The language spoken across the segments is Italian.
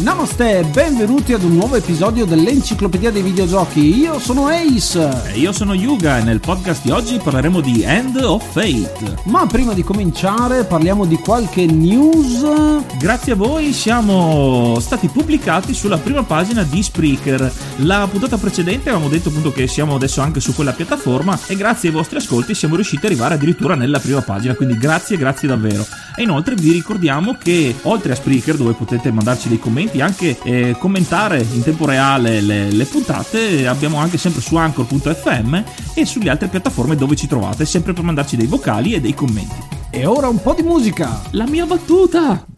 Namaste, benvenuti ad un nuovo episodio dell'Enciclopedia dei Videogiochi. Io sono Ace. E io sono Yuga e nel podcast di oggi parleremo di End of Fate. Ma prima di cominciare parliamo di qualche news. Grazie a voi siamo stati pubblicati sulla prima pagina di Spreaker. La puntata precedente avevamo detto appunto che siamo adesso anche su quella piattaforma e grazie ai vostri ascolti siamo riusciti ad arrivare addirittura nella prima pagina, quindi grazie, grazie davvero. E inoltre vi ricordiamo che oltre a Spreaker dove potete mandarci dei commenti commenti, anche eh, commentare in tempo reale le, le, puntate. Abbiamo anche sempre su anchor.fm e sulle altre piattaforme dove ci trovate, sempre per mandarci dei vocali e dei commenti. E ora un po' di musica! La mia battuta!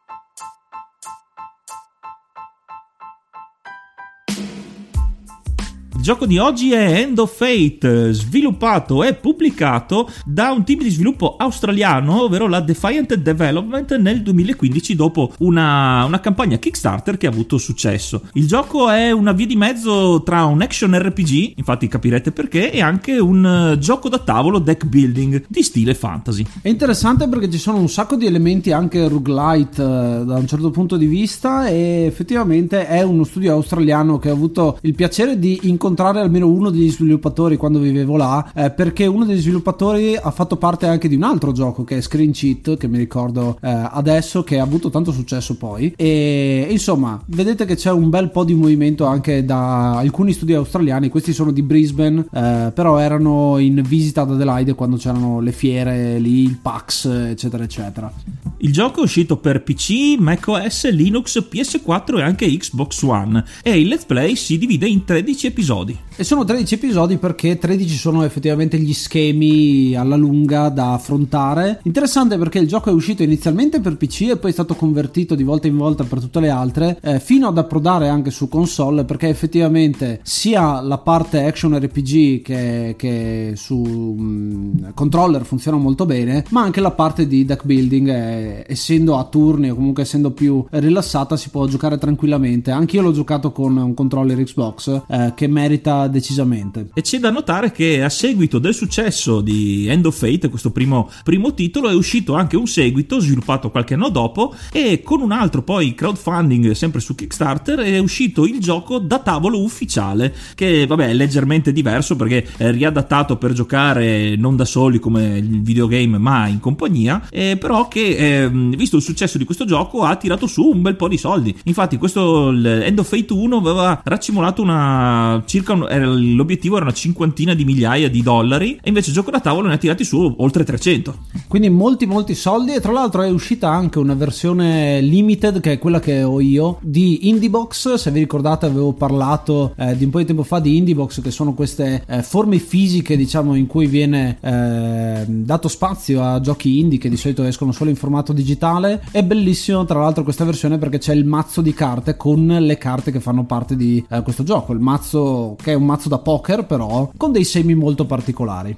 Il gioco di oggi è End of Fate, sviluppato e pubblicato da un team di sviluppo australiano, ovvero la Defiant Development, nel 2015 dopo una, una, campagna Kickstarter che ha avuto successo. Il gioco è una via di mezzo tra un action RPG, infatti capirete perché, e anche un gioco da tavolo deck building di stile fantasy. È interessante perché ci sono un sacco di elementi anche roguelite eh, da un certo punto di vista e effettivamente è uno studio australiano che ha avuto il piacere di incontrare incontrare almeno uno degli sviluppatori quando vivevo là, eh, perché uno degli sviluppatori ha fatto parte anche di un altro gioco che è Screen Cheat, che mi ricordo eh, adesso, che ha avuto tanto successo poi. E insomma, vedete che c'è un bel po' di movimento anche da alcuni studi australiani, questi sono di Brisbane, eh, però erano in visita ad Adelaide quando c'erano le fiere lì, il PAX, eccetera, eccetera. Il gioco è uscito per PC, macOS, Linux, PS4 e anche Xbox One e il let's play si divide in 13 episodi. E sono 13 episodi perché 13 sono effettivamente gli schemi alla lunga da affrontare. Interessante perché il gioco è uscito inizialmente per PC e poi è stato convertito di volta in volta per tutte le altre, eh, fino ad approdare anche su console perché effettivamente sia la parte action RPG che, che su mh, mm, controller funziona molto bene, ma anche la parte di deck building, eh, essendo a turni o comunque essendo più rilassata, si può giocare tranquillamente. Anche io l'ho giocato con un controller Xbox eh, che merita decisamente. E c'è da notare che a seguito del successo di End of Fate, questo primo, primo titolo, è uscito anche un seguito sviluppato qualche anno dopo e con un altro poi crowdfunding sempre su Kickstarter è uscito il gioco da tavolo ufficiale che vabbè è leggermente diverso perché è riadattato per giocare non da soli come il videogame ma in compagnia eh, però che e visto il successo di questo gioco ha tirato su un bel po' di soldi. Infatti questo End of Fate 1 aveva raccimolato una circa era, l'obiettivo era una cinquantina di migliaia di dollari e invece il gioco da tavolo ne ha tirati su oltre 300. Quindi molti molti soldi e tra l'altro è uscita anche una versione limited che è quella che ho io di Indiebox, se vi ricordate avevo parlato eh, di un po' di tempo fa di Indiebox che sono queste eh, forme fisiche diciamo in cui viene eh, dato spazio a giochi indie che di solito escono solo in formato digitale. È bellissimo tra l'altro questa versione perché c'è il mazzo di carte con le carte che fanno parte di eh, questo gioco, il mazzo che è un mazzo da poker però con dei semi molto particolari.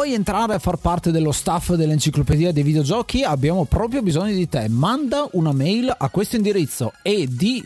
Vuoi entrare a far parte dello staff dell'enciclopedia dei videogiochi? Abbiamo proprio bisogno di te. Manda una mail a questo indirizzo e di.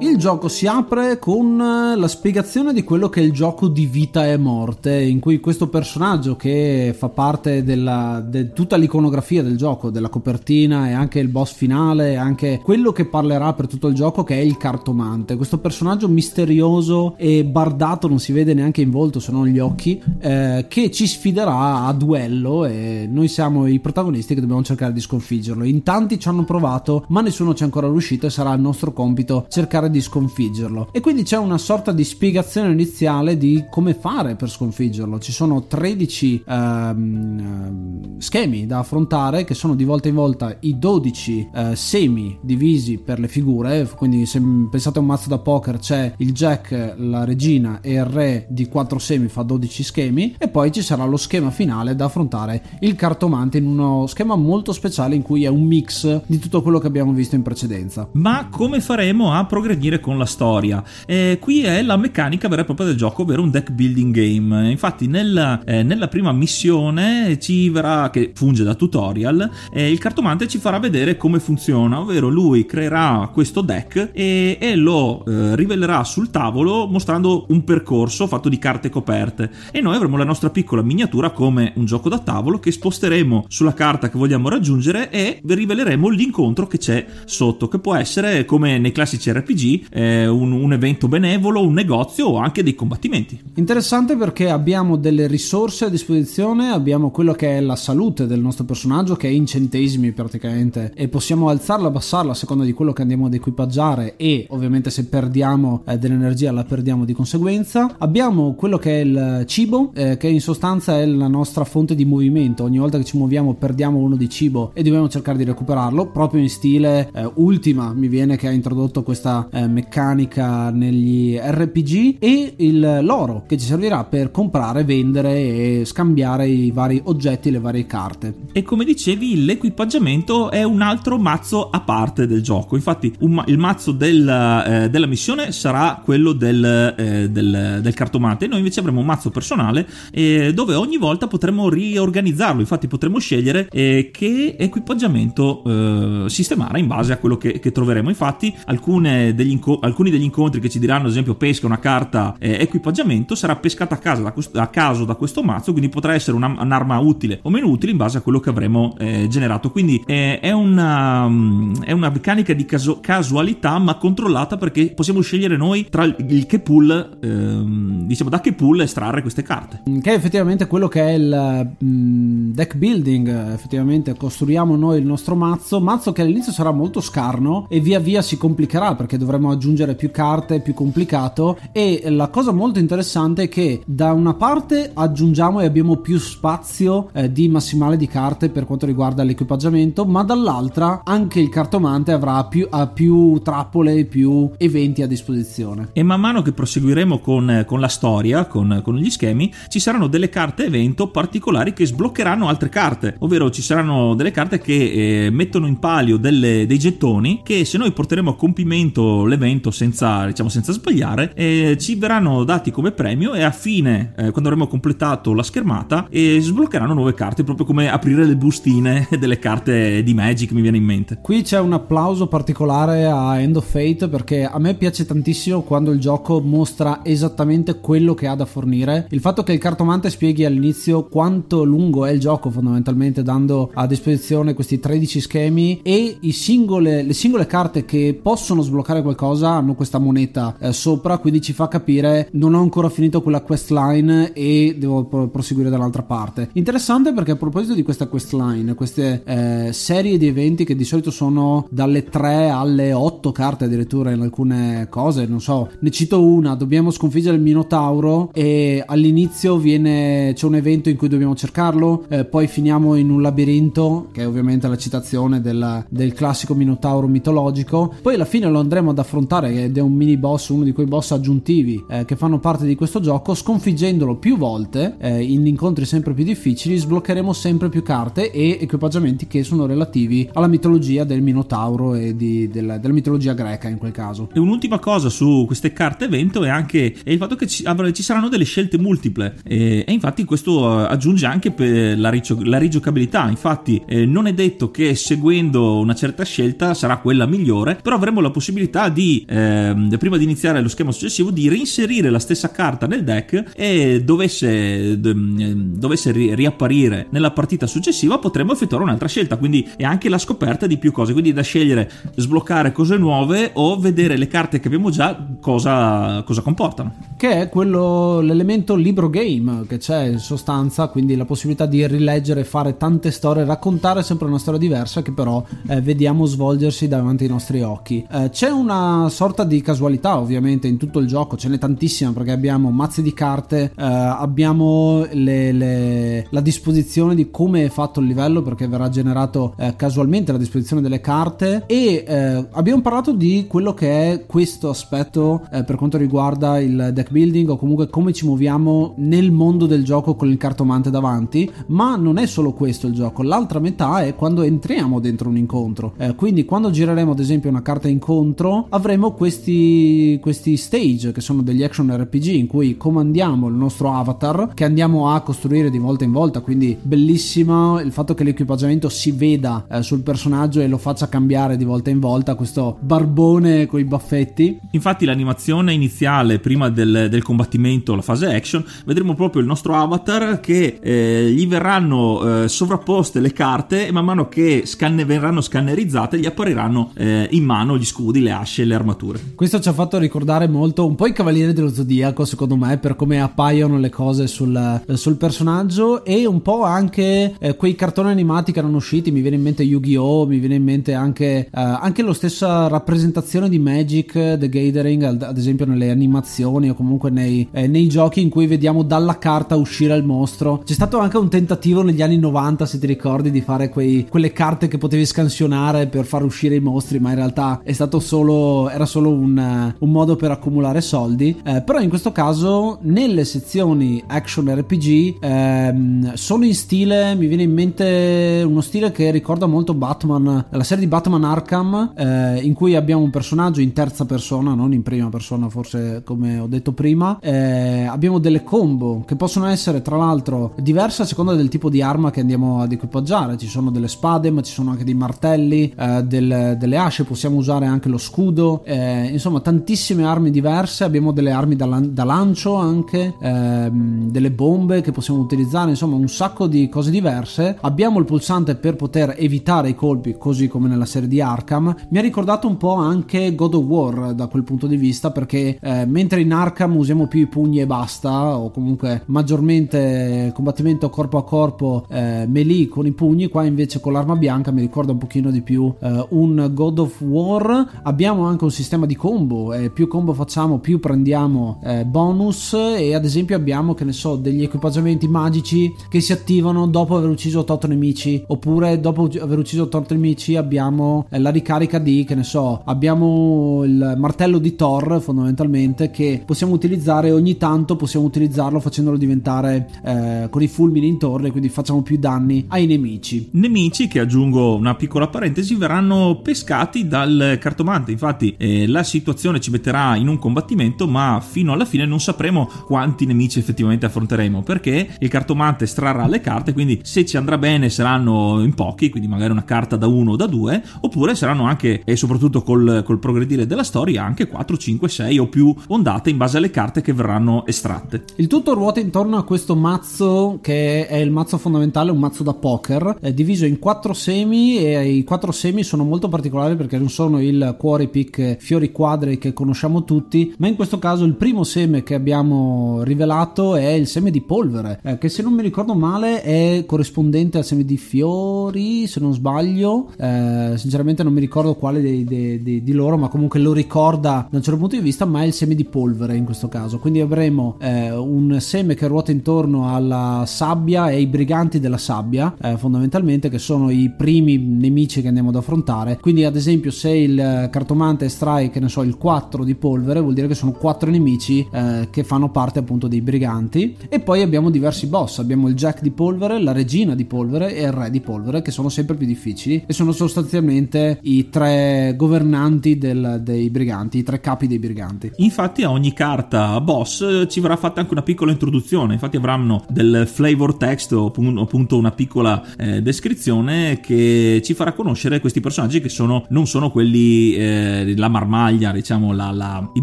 Il gioco si apre con eh, la spiegazione di quello che è il gioco di vita e morte, in cui questo personaggio che fa parte della de tutta l'iconografia del gioco, della copertina e anche il boss finale, anche quello che parlerà per tutto il gioco che è il cartomante. Questo personaggio misterioso e bardato, non si vede neanche in volto se non gli occhi, eh, che ci sfiderà a duello e noi siamo i protagonisti che dobbiamo cercare di sconfiggerlo. In tanti ci hanno provato, ma nessuno ci è ancora riuscito e sarà il nostro compito cercare di sconfiggerlo. E quindi c'è una sorta di spiegazione iniziale di come fare per sconfiggerlo. Ci sono 13 ehm, schemi da affrontare che sono di volta in volta i 12 eh, semi divisi per le figure. Quindi se pensate a un mazzo da poker c'è il jack, la regina e il re di 4 semi fa 12 schemi e poi ci sarà lo schema finale da affrontare il cartomante in uno schema molto speciale in cui è un mix di tutto quello che abbiamo visto in precedenza. Ma come faremo a progredire con la storia. E qui è la meccanica vera e propria del gioco, ovvero un deck building game. Infatti, nella, eh, nella prima missione ci verrà, che funge da tutorial, eh, il cartomante ci farà vedere come funziona, ovvero lui creerà questo deck e, e lo eh, rivelerà sul tavolo mostrando un percorso fatto di carte coperte. E noi avremo la nostra piccola miniatura come un gioco da tavolo che sposteremo sulla carta che vogliamo raggiungere e riveleremo l'incontro che c'è sotto, che può essere come nei classici RPG eh, un, un, evento benevolo, un negozio o anche dei combattimenti. Interessante perché abbiamo delle risorse a disposizione, abbiamo quello che è la salute del nostro personaggio che è in centesimi praticamente e possiamo alzarla, abbassarla a seconda di quello che andiamo ad equipaggiare e ovviamente se perdiamo eh, dell'energia la perdiamo di conseguenza. Abbiamo quello che è il cibo eh, che in sostanza è la nostra fonte di movimento, ogni volta che ci muoviamo perdiamo uno di cibo e dobbiamo cercare di recuperarlo proprio in stile eh, Ultima mi viene che ha introdotto questa eh, meccanica negli RPG e il l'oro che ci servirà per comprare, vendere e scambiare i vari oggetti, le varie carte. E come dicevi, l'equipaggiamento è un altro mazzo a parte del gioco. Infatti, un, il mazzo del, eh, della missione sarà quello del, eh, del, del, cartomante. Noi invece avremo un mazzo personale eh, dove ogni volta potremo riorganizzarlo. Infatti, potremo scegliere eh, che equipaggiamento eh, sistemare in base a quello che, che troveremo. Infatti, alcune degli inco- alcuni degli incontri che ci diranno, ad esempio, pesca una carta eh, equipaggiamento, sarà pescata a, casa da questo, a caso da questo mazzo, quindi potrà essere una, un'arma utile o meno utile in base a quello che avremo eh, generato. Quindi eh, è, una, um, è, una, meccanica di caso, casualità, ma controllata perché possiamo scegliere noi tra il, il che pool, ehm, diciamo, da che pool estrarre queste carte. Che è effettivamente quello che è il mm, deck building, effettivamente costruiamo noi il nostro mazzo, mazzo che all'inizio sarà molto scarno e via via si complicherà perché dovremo dovremmo aggiungere più carte, più complicato e la cosa molto interessante è che da una parte aggiungiamo e abbiamo più spazio eh, di massimale di carte per quanto riguarda l'equipaggiamento, ma dall'altra anche il cartomante avrà più, più trappole, più eventi a disposizione. E man mano che proseguiremo con, con la storia, con, con, gli schemi, ci saranno delle carte evento particolari che sbloccheranno altre carte, ovvero ci saranno delle carte che eh, mettono in palio delle, dei gettoni che se noi porteremo a compimento l'evento senza, diciamo, senza sbagliare, eh, ci verranno dati come premio e a fine, eh, quando avremo completato la schermata, eh, sbloccheranno nuove carte, proprio come aprire le bustine delle carte di Magic mi viene in mente. Qui c'è un applauso particolare a End of Fate perché a me piace tantissimo quando il gioco mostra esattamente quello che ha da fornire. Il fatto che il cartomante spieghi all'inizio quanto lungo è il gioco fondamentalmente dando a disposizione questi 13 schemi e singole, le singole carte che possono sbloccare qualcosa hanno questa moneta eh, sopra quindi ci fa capire non ho ancora finito quella quest line e devo proseguire dall'altra parte. Interessante perché a proposito di questa quest line, queste eh, serie di eventi che di solito sono dalle 3 alle 8 carte addirittura in alcune cose, non so, ne cito una, dobbiamo sconfiggere il Minotauro e all'inizio viene, c'è un evento in cui dobbiamo cercarlo, eh, poi finiamo in un labirinto, che è ovviamente la citazione del, del classico Minotauro mitologico, poi alla fine lo andremo ad affrontare ed è un mini boss, uno di quei boss aggiuntivi eh, che fanno parte di questo gioco, sconfiggendolo più volte eh, in incontri sempre più difficili, sbloccheremo sempre più carte e equipaggiamenti che sono relativi alla mitologia del Minotauro e di, della, della mitologia greca in quel caso. E un'ultima cosa su queste carte evento è anche il fatto che ci, ci saranno delle scelte multiple e, e, infatti questo eh, aggiunge anche la, la rigiocabilità. Infatti eh, non è detto che seguendo una certa scelta sarà quella migliore, però avremo la possibilità di, eh, prima di iniziare lo schema successivo, di reinserire la stessa carta nel deck e dovesse, dovesse riapparire nella partita successiva potremo effettuare un'altra scelta. Quindi è anche la scoperta di più cose. Quindi da scegliere sbloccare cose nuove o vedere le carte che abbiamo già cosa, cosa comportano. Che è quello, l'elemento libro game che c'è in sostanza, quindi la possibilità di rileggere, fare tante storie, raccontare sempre una storia diversa che però eh, vediamo svolgersi davanti ai nostri occhi. Eh, c'è una sorta di casualità ovviamente in tutto il gioco, ce n'è tantissima perché abbiamo mazzi di carte, eh, abbiamo le, le, la disposizione di come è fatto il livello perché verrà generato eh, casualmente la disposizione delle carte. E eh, abbiamo parlato di quello che è questo aspetto eh, per quanto riguarda il deck building o comunque come ci muoviamo nel mondo del gioco con il cartomante davanti, ma non è solo questo il gioco, l'altra metà è quando entriamo dentro un incontro. Eh, quindi quando gireremo ad esempio una carta incontro avremo questi, questi stage che sono degli action RPG in cui comandiamo il nostro avatar che andiamo a costruire di volta in volta, quindi bellissimo il fatto che l'equipaggiamento si veda eh, sul personaggio e lo faccia cambiare di volta in volta, questo barbone con i baffetti. Infatti l'animazione iniziale prima del, del combattimento, la fase action, vedremo proprio il nostro avatar che eh, gli verranno eh, sovrapposte le carte e man mano che scanne, verranno scannerizzate gli appariranno eh, in mano gli scudi, le asce e le armature. Questo ci ha fatto ricordare molto un po' i Cavalieri dello Zodiaco secondo me per come appaiono le cose sul, sul personaggio e un po' anche eh, quei cartoni animati che erano usciti, mi viene in mente Yu-Gi-Oh!, mi viene in mente anche, eh, anche la stessa rappresentazione di Magic The Gathering, ad esempio nelle animazioni o comunque nei, eh, nei giochi in cui vediamo dalla carta uscire il mostro. C'è stato anche un tentativo negli anni 90, se ti ricordi, di fare quei, quelle carte che potevi scansionare per far uscire i mostri, ma in realtà è stato solo, era solo un, un modo per accumulare soldi. Eh, però in questo caso, nelle sezioni action RPG, ehm, sono in stile, mi viene in mente uno stile che ricorda molto Batman, la serie di Batman Arkham, eh, in cui abbiamo un personaggio in terza persona, non in prima persona, forse come ho detto prima. Eh, abbiamo delle combo che possono essere, tra l'altro, diverse a seconda del tipo di arma che andiamo ad equipaggiare. Ci sono delle spade, ma ci sono anche dei martelli, eh, del, delle asce, possiamo usare anche lo scudo, eh, insomma, tantissime armi diverse. Abbiamo delle armi da, lan- da lancio anche, ehm, delle bombe che possiamo utilizzare, insomma, un sacco di cose diverse. Abbiamo il pulsante per poter evitare i colpi, così come nella serie di Arkham. Mi ha ricordato un po' anche God of War da quel punto di vista, perché eh, mentre in Arkham usiamo più i pugni e basta, o comunque maggiormente combattimento corpo a corpo eh, melee con i pugni, qua invece con l'arma bianca mi ricorda un pochino di più eh, un God of War. Abbiamo anche un sistema di combo, eh, più combo facciamo più prendiamo eh, bonus e ad esempio abbiamo che ne so degli equipaggiamenti magici che si attivano dopo aver ucciso 8 nemici oppure dopo aver ucciso 8 nemici abbiamo eh, la ricarica di che ne so abbiamo il martello di Thor fondamentalmente che possiamo utilizzare ogni tanto possiamo utilizzarlo facendolo diventare eh, con i fulmini intorno e quindi facciamo più danni ai nemici. Nemici che aggiungo una piccola parentesi verranno pescati dal cartomante. Infatti eh, la situazione ci metterà in un combattimento ma fino alla fine non sapremo quanti nemici effettivamente affronteremo perché il cartomante estrarrà le carte quindi se ci andrà bene saranno in pochi quindi magari una carta da uno o da due oppure saranno anche e soprattutto col, col progredire della storia anche 4, 5, 6 o più ondate in base alle carte che verranno estratte. Il tutto ruota intorno a questo mazzo che è il mazzo fondamentale un mazzo da poker è diviso in quattro semi e i quattro semi sono molto particolari perché non sono il cuore pick fiori quadri che conosciamo tutti ma in questo caso il primo seme che abbiamo rivelato è il seme di polvere eh, che se non mi ricordo male è corrispondente al seme di fiori se non sbaglio. Eh, sinceramente non mi ricordo quale dei, dei, dei, di loro ma comunque lo ricorda da un certo punto di vista ma è il seme di polvere in questo caso. Quindi avremo eh, un seme che ruota intorno alla sabbia e ai briganti della sabbia eh, fondamentalmente che sono i primi nemici che andiamo ad affrontare. Quindi ad esempio se il cartomante estrae che ne so il 4 di polvere vuol dire che sono 4 nemici eh, che fanno parte appunto dei briganti. E poi abbiamo diversi boss. Abbiamo il jack di polvere la regina di polvere e il re di polvere che sono sempre più difficili e sono sostanzialmente i tre governanti del, dei briganti i tre capi dei briganti. Infatti a ogni carta boss ci verrà fatta anche una piccola introduzione. Infatti avranno del flavor text o appunto una piccola eh, descrizione che ci farà conoscere questi personaggi che sono, non sono quelli eh, la marmaglia diciamo la, la, i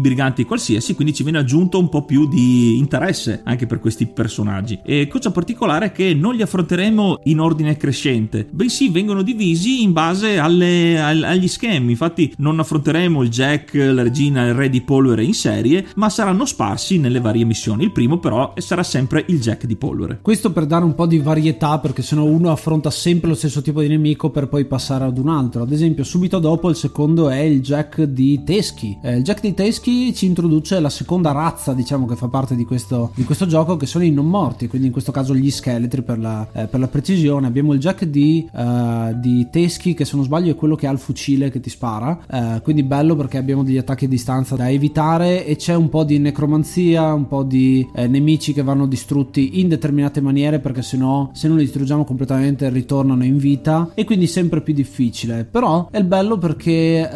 briganti qualsiasi quindi ci viene aggiunto un po' più di interesse anche per questi personaggi. E cosa particolare è che non li affronteremo in ordine crescente bensì vengono divisi in base alle, agli schemi. Infatti non affronteremo il Jack la regina il re di polvere in serie ma saranno sparsi nelle varie missioni. Il primo però sarà sempre il Jack di polvere. Questo per dare un po' di varietà perché sennò uno affronta sempre lo stesso tipo di nemico per poi passare ad un altro. Ad esempio subito dopo il secondo è il Jack di Teschi. Eh, il Jack di Teschi ci introduce la seconda razza diciamo che fa parte di questo, di questo gioco che sono i non morti quindi in questo caso gli scheletri per la, eh, per la precisione. Abbiamo il Jack di, uh, di, Teschi che se non sbaglio è quello che ha il fucile che ti spara. Uh, quindi bello perché abbiamo degli attacchi a distanza da evitare e c'è un po' di necromanzia un po' di eh, nemici che vanno distrutti in determinate maniere perché se no se non li distruggiamo completamente ritornano in vita e quindi sempre più difficile. Però è bello perché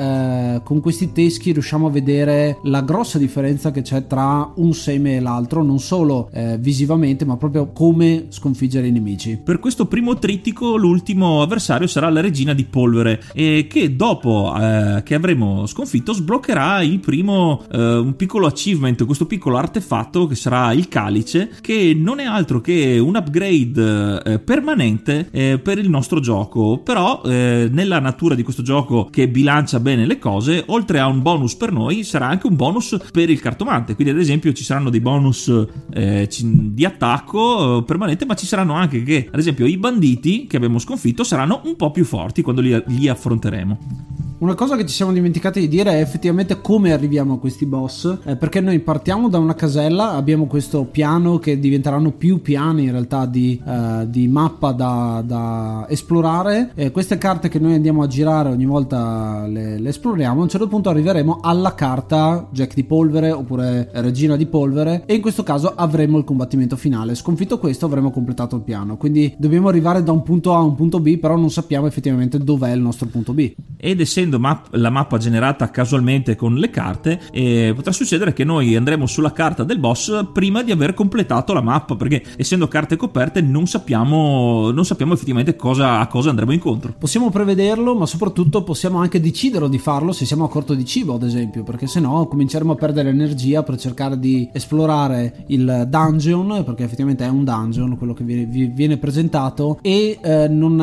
con questi teschi riusciamo a vedere la grossa differenza che c'è tra un seme e l'altro non solo eh, visivamente ma proprio come sconfiggere i nemici. Per questo primo trittico l'ultimo avversario sarà la regina di polvere e che dopo eh, che avremo sconfitto sbloccherà il primo eh, un piccolo achievement questo piccolo artefatto che sarà il calice che non è altro che un upgrade eh, permanente eh, per il nostro gioco. Però nella natura di questo gioco che bilancia bene le cose oltre a un bonus per noi sarà anche un bonus per il cartomante. Quindi ad esempio ci saranno dei bonus eh, di attacco eh, permanente ma ci saranno anche che ad esempio i banditi che abbiamo sconfitto saranno un po' più forti quando li, li affronteremo una cosa che ci siamo dimenticati di dire è effettivamente come arriviamo a questi boss, eh, perché noi partiamo da una casella, abbiamo questo piano che diventeranno più piani in realtà di, uh, di mappa da, da esplorare, eh, queste carte che noi andiamo a girare ogni volta le, le, esploriamo, a un certo punto arriveremo alla carta Jack di polvere oppure Regina di polvere e in questo caso avremo il combattimento finale, sconfitto questo avremo completato il piano, quindi dobbiamo arrivare da un punto A a un punto B, però non sappiamo effettivamente dov'è il nostro punto B. Ed essendo essendo map- la mappa generata casualmente con le carte, eh, potrà succedere che noi andremo sulla carta del boss prima di aver completato la mappa, perché essendo carte coperte non sappiamo, non sappiamo effettivamente cosa, a cosa andremo incontro. Possiamo prevederlo, ma soprattutto possiamo anche decidere di farlo se siamo a corto di cibo, ad esempio, perché se no cominceremo a perdere energia per cercare di esplorare il dungeon, perché effettivamente è un dungeon quello che viene, viene presentato, e eh, non,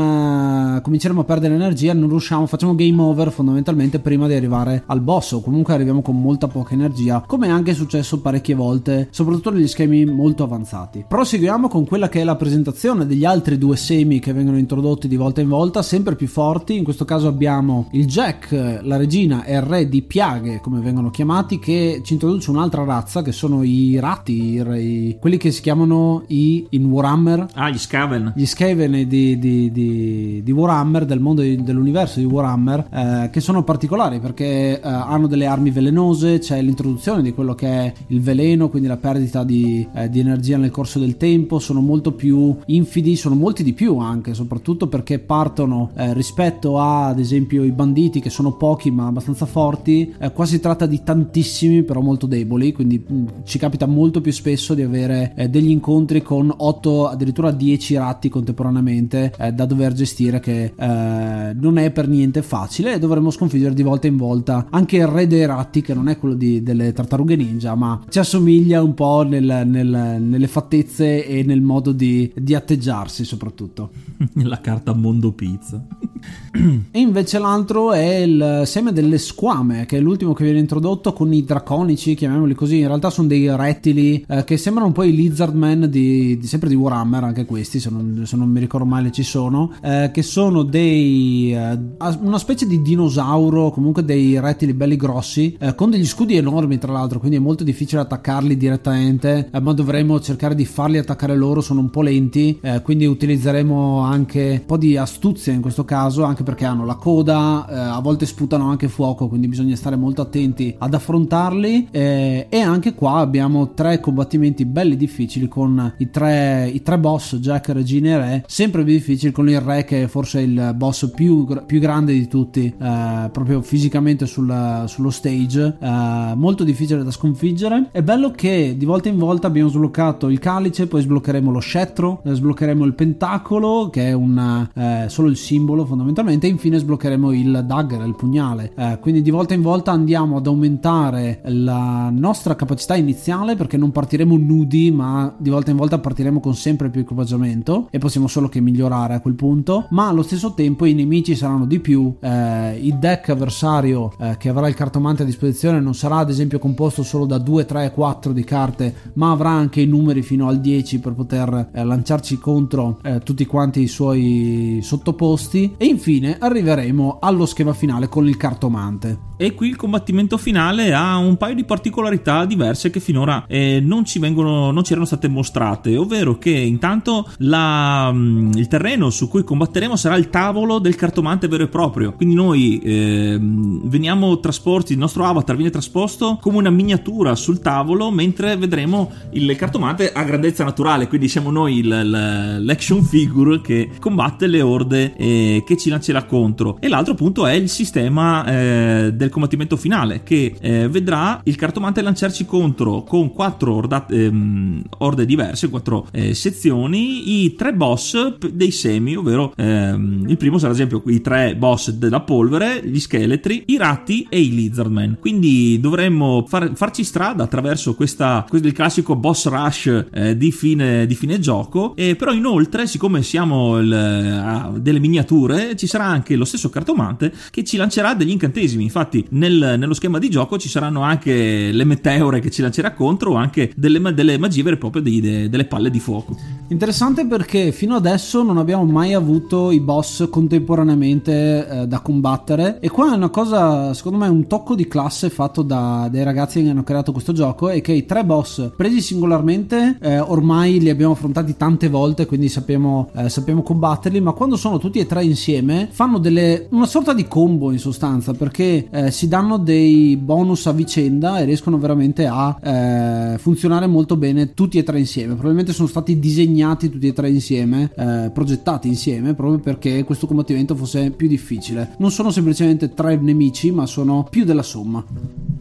eh, cominceremo a perdere energia, non riusciamo, facciamo game over fondamentalmente prima di arrivare al boss o comunque arriviamo con molta poca energia come è anche successo parecchie volte soprattutto negli schemi molto avanzati. Proseguiamo con quella che è la presentazione degli altri due semi che vengono introdotti di volta in volta sempre più forti. In questo caso abbiamo il Jack la regina e il re di piaghe come vengono chiamati che ci introduce un'altra razza che sono i ratti i, quelli che si chiamano i in Warhammer. Ah gli Skaven. Gli Skaven di, di, di, di Warhammer del mondo dell'universo di Warhammer eh, che sono particolari perché eh, hanno delle armi velenose, c'è l'introduzione di quello che è il veleno, quindi la perdita di, eh, di energia nel corso del tempo, sono molto più infidi, sono molti di più anche, soprattutto perché partono eh, rispetto a ad esempio i banditi che sono pochi ma abbastanza forti, eh, qua si tratta di tantissimi però molto deboli, quindi mh, mm, ci capita molto più spesso di avere eh, degli incontri con 8 addirittura 10 ratti contemporaneamente da dover gestire che non è per niente facile e dovremo sconfiggere di volta in volta. Anche il re dei ratti che non è quello di, delle tartarughe ninja ma ci assomiglia un po' nel, nel, nelle fattezze e nel modo di, di atteggiarsi soprattutto. La carta mondo pizza. E invece l'altro è il seme delle squame che è l'ultimo che viene introdotto con i draconici chiamiamoli così. In realtà sono dei rettili eh, che sembrano un po' i lizardman di, di, sempre di Warhammer anche questi se non, se non mi ricordo male ci sono eh, che sono dei eh, una specie di dinosauro, comunque dei rettili belli grossi, eh, con degli scudi enormi tra l'altro, quindi è molto difficile attaccarli direttamente, eh, ma dovremo cercare di farli attaccare loro, sono un po' lenti, eh, quindi utilizzeremo anche un po' di astuzia in questo caso, anche perché hanno la coda, eh, a volte sputano anche fuoco, quindi bisogna stare molto attenti ad affrontarli. Eh, e anche qua abbiamo tre combattimenti belli difficili con i tre, i tre boss, Jack, Regina e Re, sempre più difficili con il Re che è forse il boss più, più grande di tutti, eh, proprio fisicamente sul, sullo stage, eh, molto difficile da sconfiggere. È bello che di volta in volta abbiamo sbloccato il calice, poi sbloccheremo lo scettro, eh, sbloccheremo il pentacolo, che è un, eh, solo il simbolo fondamentalmente, e infine sbloccheremo il dagger, il pugnale. Quindi di volta in volta andiamo ad aumentare la nostra capacità iniziale perché non partiremo nudi, ma di volta in volta partiremo con sempre più equipaggiamento e possiamo solo che migliorare a quel punto, ma allo stesso tempo i nemici saranno di più eh, il deck avversario eh, che avrà il cartomante a disposizione non sarà ad esempio composto solo da 2, 3, 4 di carte, ma avrà anche i numeri fino al 10 per poter eh, lanciarci contro eh, tutti quanti i suoi sottoposti e infine arriveremo allo schema finale con il cartomante. E qui il combattimento finale ha un paio di particolarità diverse che finora eh, non ci vengono non ci erano state mostrate, ovvero che intanto la, mm, il terreno su cui combatteremo sarà il tavolo del cartomante vero e proprio. Quindi noi eh, veniamo trasposti, il nostro avatar viene trasposto come una miniatura sul tavolo, mentre vedremo il cartomante a grandezza naturale. Quindi siamo noi il, il, l'action figure che combatte le orde e che ci lancerà contro. E l'altro punto è il sistema eh, del combattimento finale, che eh, vedrà il cartomante lanciarci contro con quattro orda, ehm, orde diverse, quattro eh, sezioni, i tre boss dei semi, ovvero ehm, il primo sarà ad esempio i tre boss della polvere, gli scheletri, i ratti e i lizardmen. Quindi dovremmo far, farci strada attraverso questa, il classico boss rush eh, di, fine, di, fine, gioco. E però inoltre, siccome siamo il, a delle miniature, ci sarà anche lo stesso cartomante che ci lancerà degli incantesimi. Infatti, nel, nello schema di gioco ci saranno anche le meteore che ci lancerà contro, o anche delle, delle magie vere e dei, de, delle palle di fuoco. Interessante perché fino adesso non abbiamo mai avuto i boss contemporaneamente eh, da combattere e qua è una cosa secondo me un tocco di classe fatto da dei ragazzi che hanno creato questo gioco è che i tre boss presi singolarmente eh, ormai li abbiamo affrontati tante volte quindi sappiamo, eh, sappiamo combatterli ma quando sono tutti e tre insieme fanno delle, una sorta di combo in sostanza perché eh, si danno dei bonus a vicenda e riescono veramente a eh, funzionare molto bene tutti e tre insieme probabilmente sono stati disegnati tutti e tre insieme eh, progettati insieme proprio perché questo combattimento fosse più difficile. Non sono semplicemente tre nemici, ma sono più della somma.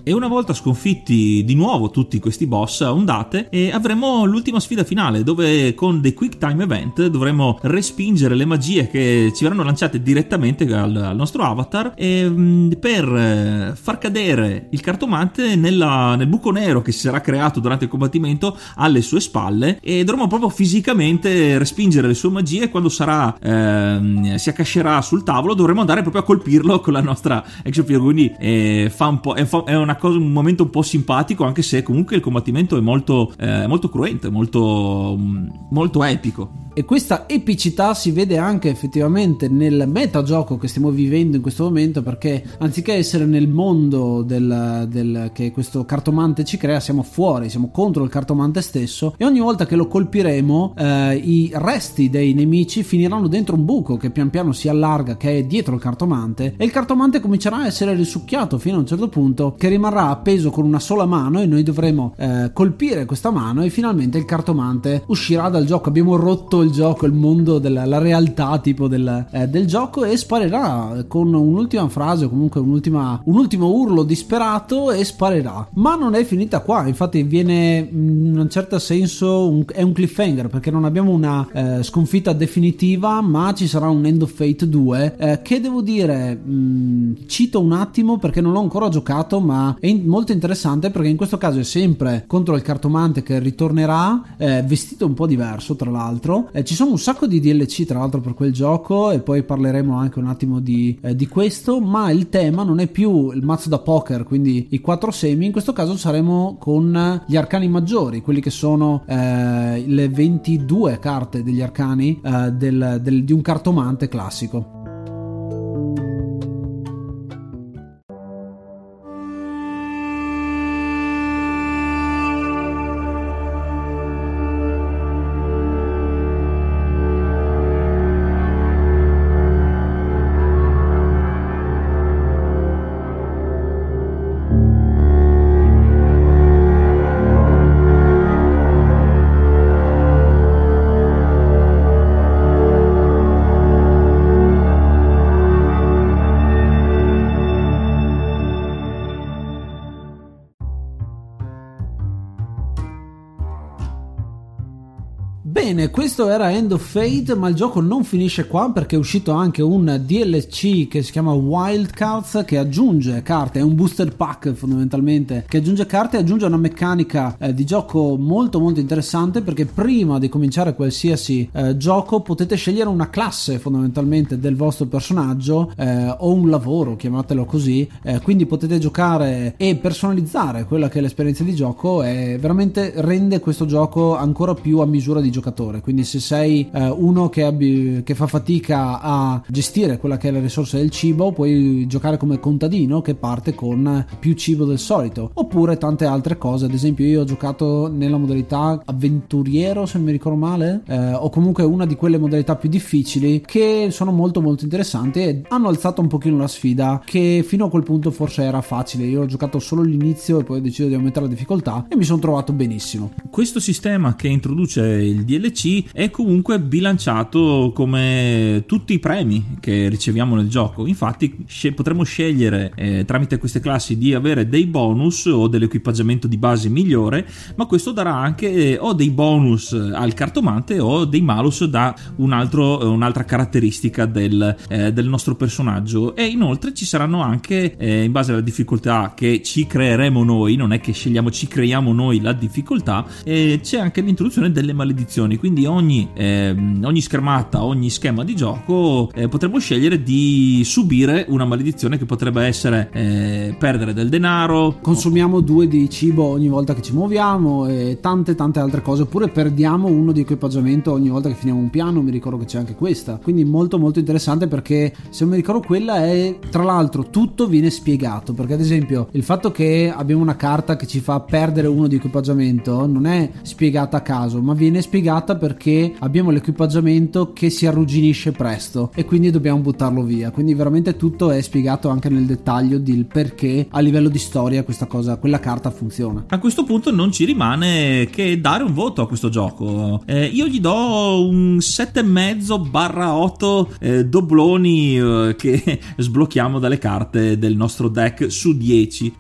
E una volta sconfitti di nuovo tutti questi boss a ondate, avremo l'ultima sfida finale dove con dei quick time event dovremo respingere le magie che ci verranno lanciate direttamente al, al nostro avatar e, mm, per eh, far cadere il cartomante nella, nel buco nero che si sarà creato durante il combattimento alle sue spalle e dovremo proprio fisicamente respingere le sue magie quando sarà eh, si accascerà sul tavolo dovremo andare proprio a colpirlo con la nostra action figure quindi eh, un è, fa, è cosa, un momento un po' simpatico anche se comunque il combattimento è molto, eh, molto cruento molto, molto epico. E questa epicità si vede anche effettivamente nel metagioco che stiamo vivendo in questo momento perché anziché essere nel mondo del, del, che questo cartomante ci crea siamo fuori, siamo contro il cartomante stesso e ogni volta che lo colpiremo eh, i resti dei nemici finiranno dentro un buco che pian piano si allarga che è dietro il cartomante e il cartomante comincerà a essere risucchiato fino a un certo punto che rimarrà appeso con una sola mano e noi dovremo eh, colpire questa mano e finalmente il cartomante uscirà dal gioco abbiamo rotto il gioco, il mondo della la realtà tipo del, eh, del, gioco e sparirà con un'ultima frase o comunque un ultimo urlo disperato e sparirà. Ma non è finita qua, infatti viene in un certo senso un, è un cliffhanger perché non abbiamo una eh, sconfitta definitiva ma ci sarà un End of Fate 2 eh, che devo dire mh, cito un attimo perché non l'ho ancora giocato ma è in, molto interessante perché in questo caso è sempre contro il cartomante che ritornerà eh, vestito un po' diverso tra l'altro eh, ci sono un sacco di DLC tra l'altro per quel gioco e poi parleremo anche un attimo di, eh, di questo, ma il tema non è più il mazzo da poker, quindi i quattro semi, in questo caso saremo con gli arcani maggiori, quelli che sono eh, le 22 carte degli arcani eh, del, del, di un cartomante classico. Bene, questo era End of Fate, ma il gioco non finisce qua perché è uscito anche un DLC che si chiama Wild Cards che aggiunge carte, è un booster pack fondamentalmente, che aggiunge carte e aggiunge una meccanica eh, di gioco molto molto interessante perché prima di cominciare qualsiasi eh, gioco potete scegliere una classe fondamentalmente del vostro personaggio eh, o un lavoro, chiamatelo così, eh, quindi potete giocare e personalizzare quella che è l'esperienza di gioco e veramente rende questo gioco ancora più a misura di giocatore giocatore. Quindi, se sei eh, uno che, abbi, che, fa fatica a gestire quella che è la risorsa del cibo, puoi giocare come contadino che parte con più cibo del solito, oppure tante altre cose. Ad esempio, io ho giocato nella modalità avventuriero, se non mi ricordo male, eh, o comunque una di quelle modalità più difficili che sono molto molto interessanti e hanno alzato un pochino la sfida che fino a quel punto forse era facile. Io ho giocato solo l'inizio e poi ho deciso di aumentare la difficoltà e mi sono trovato benissimo. Questo sistema che introduce il DLC è comunque bilanciato come tutti i premi che riceviamo nel gioco. Infatti, potremmo scegliere eh, tramite queste classi di avere dei bonus o dell'equipaggiamento di base migliore, ma questo darà anche eh, o dei bonus al cartomante o dei malus da un altro, un'altra caratteristica del, eh, del, nostro personaggio. E inoltre ci saranno anche, eh, in base alla difficoltà che ci creeremo noi, non è che scegliamo, ci creiamo noi la difficoltà, eh, c'è anche l'introduzione delle maledizioni azioni, quindi ogni, eh, ogni schermata, ogni schema di gioco eh, potremmo scegliere di subire una maledizione che potrebbe essere eh, perdere del denaro. Consumiamo due di cibo ogni volta che ci muoviamo e tante tante altre cose, oppure perdiamo uno di equipaggiamento ogni volta che finiamo un piano, mi ricordo che c'è anche questa. Quindi molto molto interessante perché se non mi ricordo quella è tra l'altro tutto viene spiegato, perché ad esempio il fatto che abbiamo una carta che ci fa perdere uno di equipaggiamento non è spiegata a caso, ma viene spiegata carta perché abbiamo l'equipaggiamento che si arrugginisce presto e quindi dobbiamo buttarlo via. Quindi veramente tutto è spiegato anche nel dettaglio del perché a livello di storia questa cosa, quella carta funziona. A questo punto non ci rimane che dare un voto a questo gioco. Eh, io gli do un 7,5 barra 8 eh, dobloni eh, che sblocchiamo dalle carte del nostro deck su 10.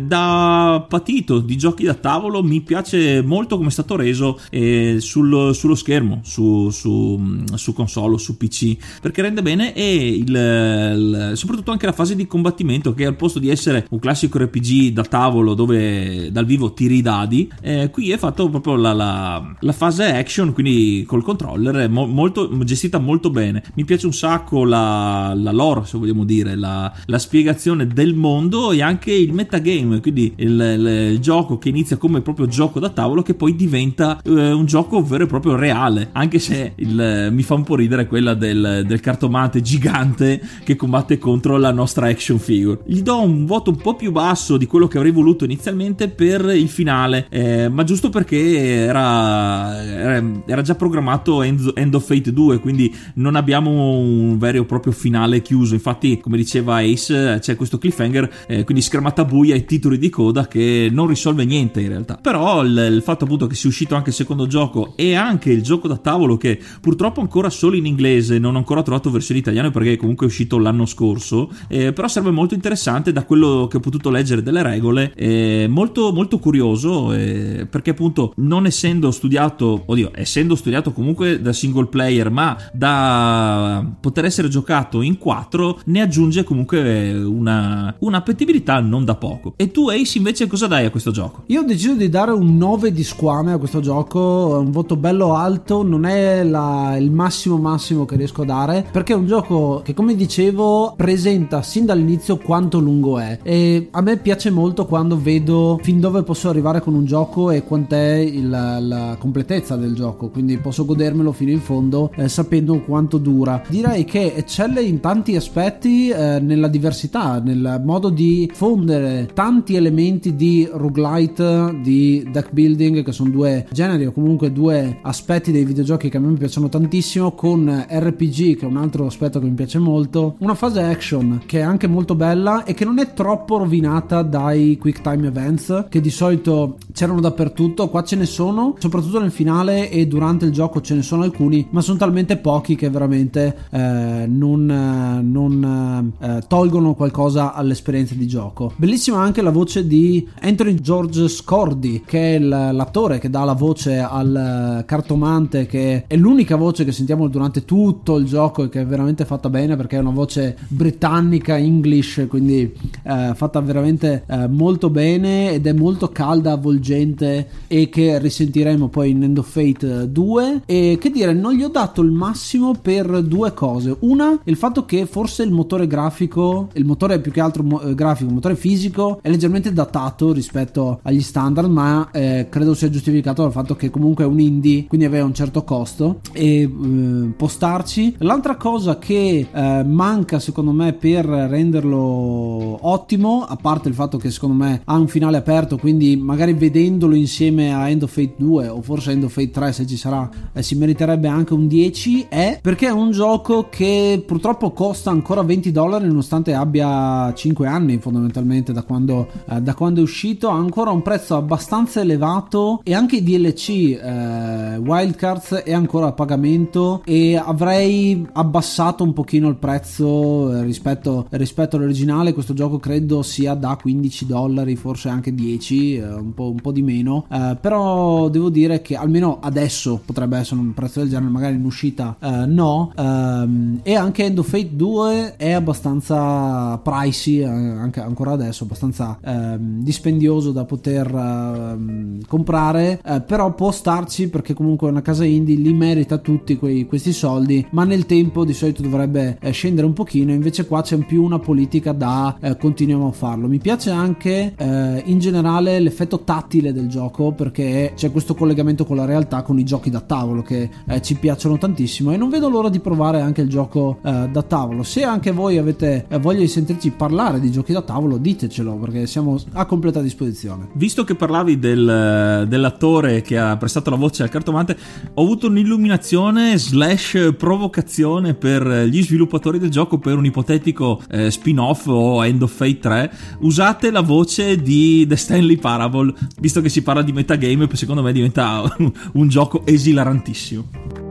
da patito di giochi da tavolo mi piace molto come è stato reso eh, sul, sullo schermo, su, su, su, console, su PC, perché rende bene e il, il, soprattutto anche la fase di combattimento che al posto di essere un classico RPG da tavolo dove dal vivo tiri i dadi, eh, qui è fatto proprio la, la, la, fase action, quindi col controller, mo, molto, gestita molto bene. Mi piace un sacco la, la lore, se vogliamo dire, la, spiegazione del mondo e anche il metagame, quindi il, il, gioco che inizia come proprio gioco da tavolo che poi diventa eh, un gioco vero e proprio reale, anche se il, mi fa un po' ridere quella del, del cartomante gigante che combatte contro la nostra action figure. Gli do un voto un po' più basso di quello che avrei voluto inizialmente per il finale, eh, ma giusto perché era, era, era già programmato End, of Fate 2, quindi non abbiamo un vero e proprio finale chiuso. Infatti, come diceva Ace, c'è questo cliffhanger, eh, quindi schermata buia e titoli di coda che non risolve niente in realtà. Però il, il fatto appunto che sia uscito anche il secondo gioco anche il gioco da tavolo che purtroppo ancora solo in inglese, non ho ancora trovato versione italiana perché comunque è uscito l'anno scorso, eh, però serve molto interessante da quello che ho potuto leggere delle regole, eh, molto, molto curioso eh, perché appunto non essendo studiato, oddio, essendo studiato comunque da single player ma da poter essere giocato in 4 ne aggiunge comunque una, un'appetibilità non da poco. E tu Ace invece cosa dai a questo gioco? Io ho deciso di dare un 9 di squame a questo gioco, un voto bello alto, non è la, il massimo massimo che riesco a dare perché è un gioco che come dicevo presenta sin dall'inizio quanto lungo è. E a me piace molto quando vedo fin dove posso arrivare con un gioco e quant'è il, la completezza del gioco quindi posso godermelo fino in fondo eh, sapendo quanto dura. Direi che eccelle in tanti aspetti eh, nella diversità nel modo di fondere tanti elementi di roguelite di deck building che sono due generi o comunque due aspetti dei videogiochi che a me piacciono tantissimo con RPG che è un altro aspetto che mi piace molto una fase action che è anche molto bella e che non è troppo rovinata dai quick time events che di solito c'erano dappertutto qua ce ne sono soprattutto nel finale e durante il gioco ce ne sono alcuni ma sono talmente pochi che veramente eh, non, non eh, tolgono qualcosa all'esperienza di gioco. Bellissima anche la voce di Anthony George Scordi che è l'attore che dà la voce al cartomante che è l'unica voce che sentiamo durante tutto il gioco e che è veramente fatta bene perché è una voce britannica English quindi eh, fatta veramente eh, molto bene ed è molto calda avvolgente e che risentiremo poi in End of Fate 2 e che dire non gli ho dato il massimo per due cose. Una il fatto che forse il motore grafico il motore più che altro mo- eh, grafico il motore fisico è leggermente datato rispetto agli standard ma eh, credo sia giustificato dal fatto che comunque è un indie quindi aveva un certo costo. E eh, può starci l'altra cosa che eh, manca secondo me per renderlo ottimo a parte il fatto che secondo me ha un finale aperto quindi magari vedendolo insieme a End of Fate 2 o forse End of Fate 3 se ci sarà eh, si meriterebbe anche un 10 è perché è un gioco che purtroppo costa ancora 20 dollari nonostante abbia 5 anni fondamentalmente da quando, eh, da quando è uscito. Ha ancora un prezzo abbastanza elevato e anche i DLC eh, Wildcards è ancora a pagamento e avrei abbassato un pochino il prezzo eh, rispetto, rispetto all'originale. Questo gioco credo sia da 15 dollari forse anche 10 eh, un, po', un po' di meno. Eh, però devo dire che almeno adesso potrebbe essere un prezzo del genere magari in uscita eh, no. Ehm, e anche End of Fate 2 è abbastanza pricey eh, anche ancora adesso abbastanza ehm, dispendioso da poter ehm, comprare. Però può starci perché comunque è una casa indie li merita tutti quei, questi soldi ma nel tempo di solito dovrebbe eh, scendere un pochino invece qua c'è più una politica da eh, continuiamo a farlo. Mi piace anche eh, in generale l'effetto tattile del gioco perché c'è questo collegamento con la realtà con i giochi da tavolo che eh, ci piacciono tantissimo e non vedo l'ora di provare anche il gioco eh, da tavolo. Se anche voi avete voglia di sentirci parlare di giochi da tavolo ditecelo perché siamo a completa disposizione. Visto che parlavi del, dell'attore che ha prestato la voce al cartone Roberto Mante. Ho avuto un'illuminazione slash provocazione per gli sviluppatori del gioco per un ipotetico eh, spin-off o End of Fate 3. Usate la voce di The Stanley Parable, visto che si parla di metagame, secondo me diventa un gioco esilarantissimo.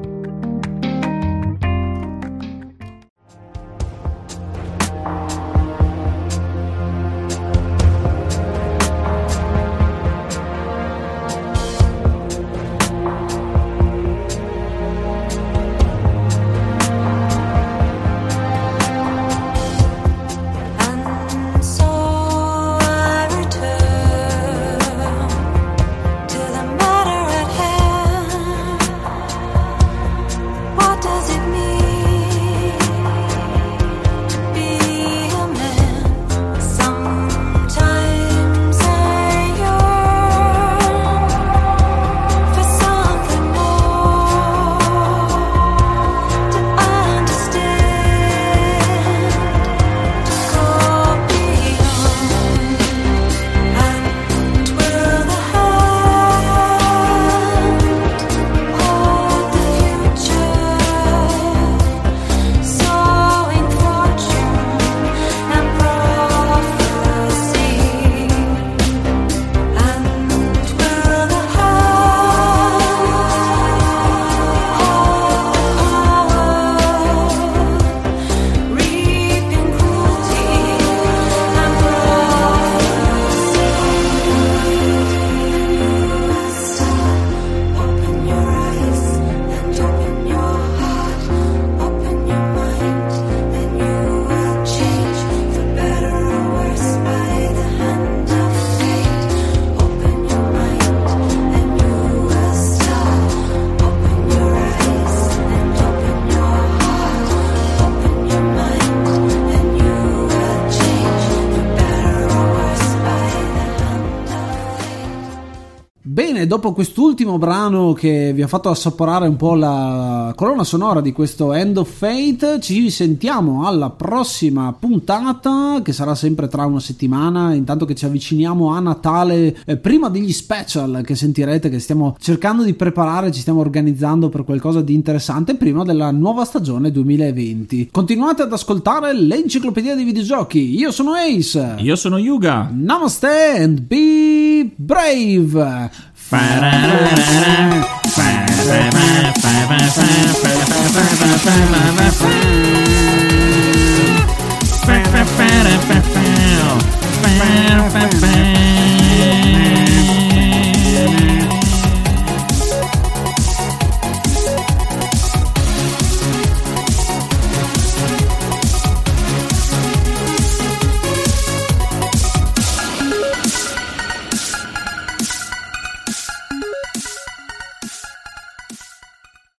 Dopo quest'ultimo brano che vi ha fatto assaporare un po' la colonna sonora di questo End of Fate, ci sentiamo alla prossima puntata che sarà sempre tra una settimana, intanto che ci avviciniamo a Natale, eh, prima degli special che sentirete che stiamo cercando di preparare, ci stiamo organizzando per qualcosa di interessante prima della nuova stagione 2020. Continuate ad ascoltare l'enciclopedia dei videogiochi. Io sono Ace. Io sono Yuga. Namaste and be brave. Bam, bam, bam.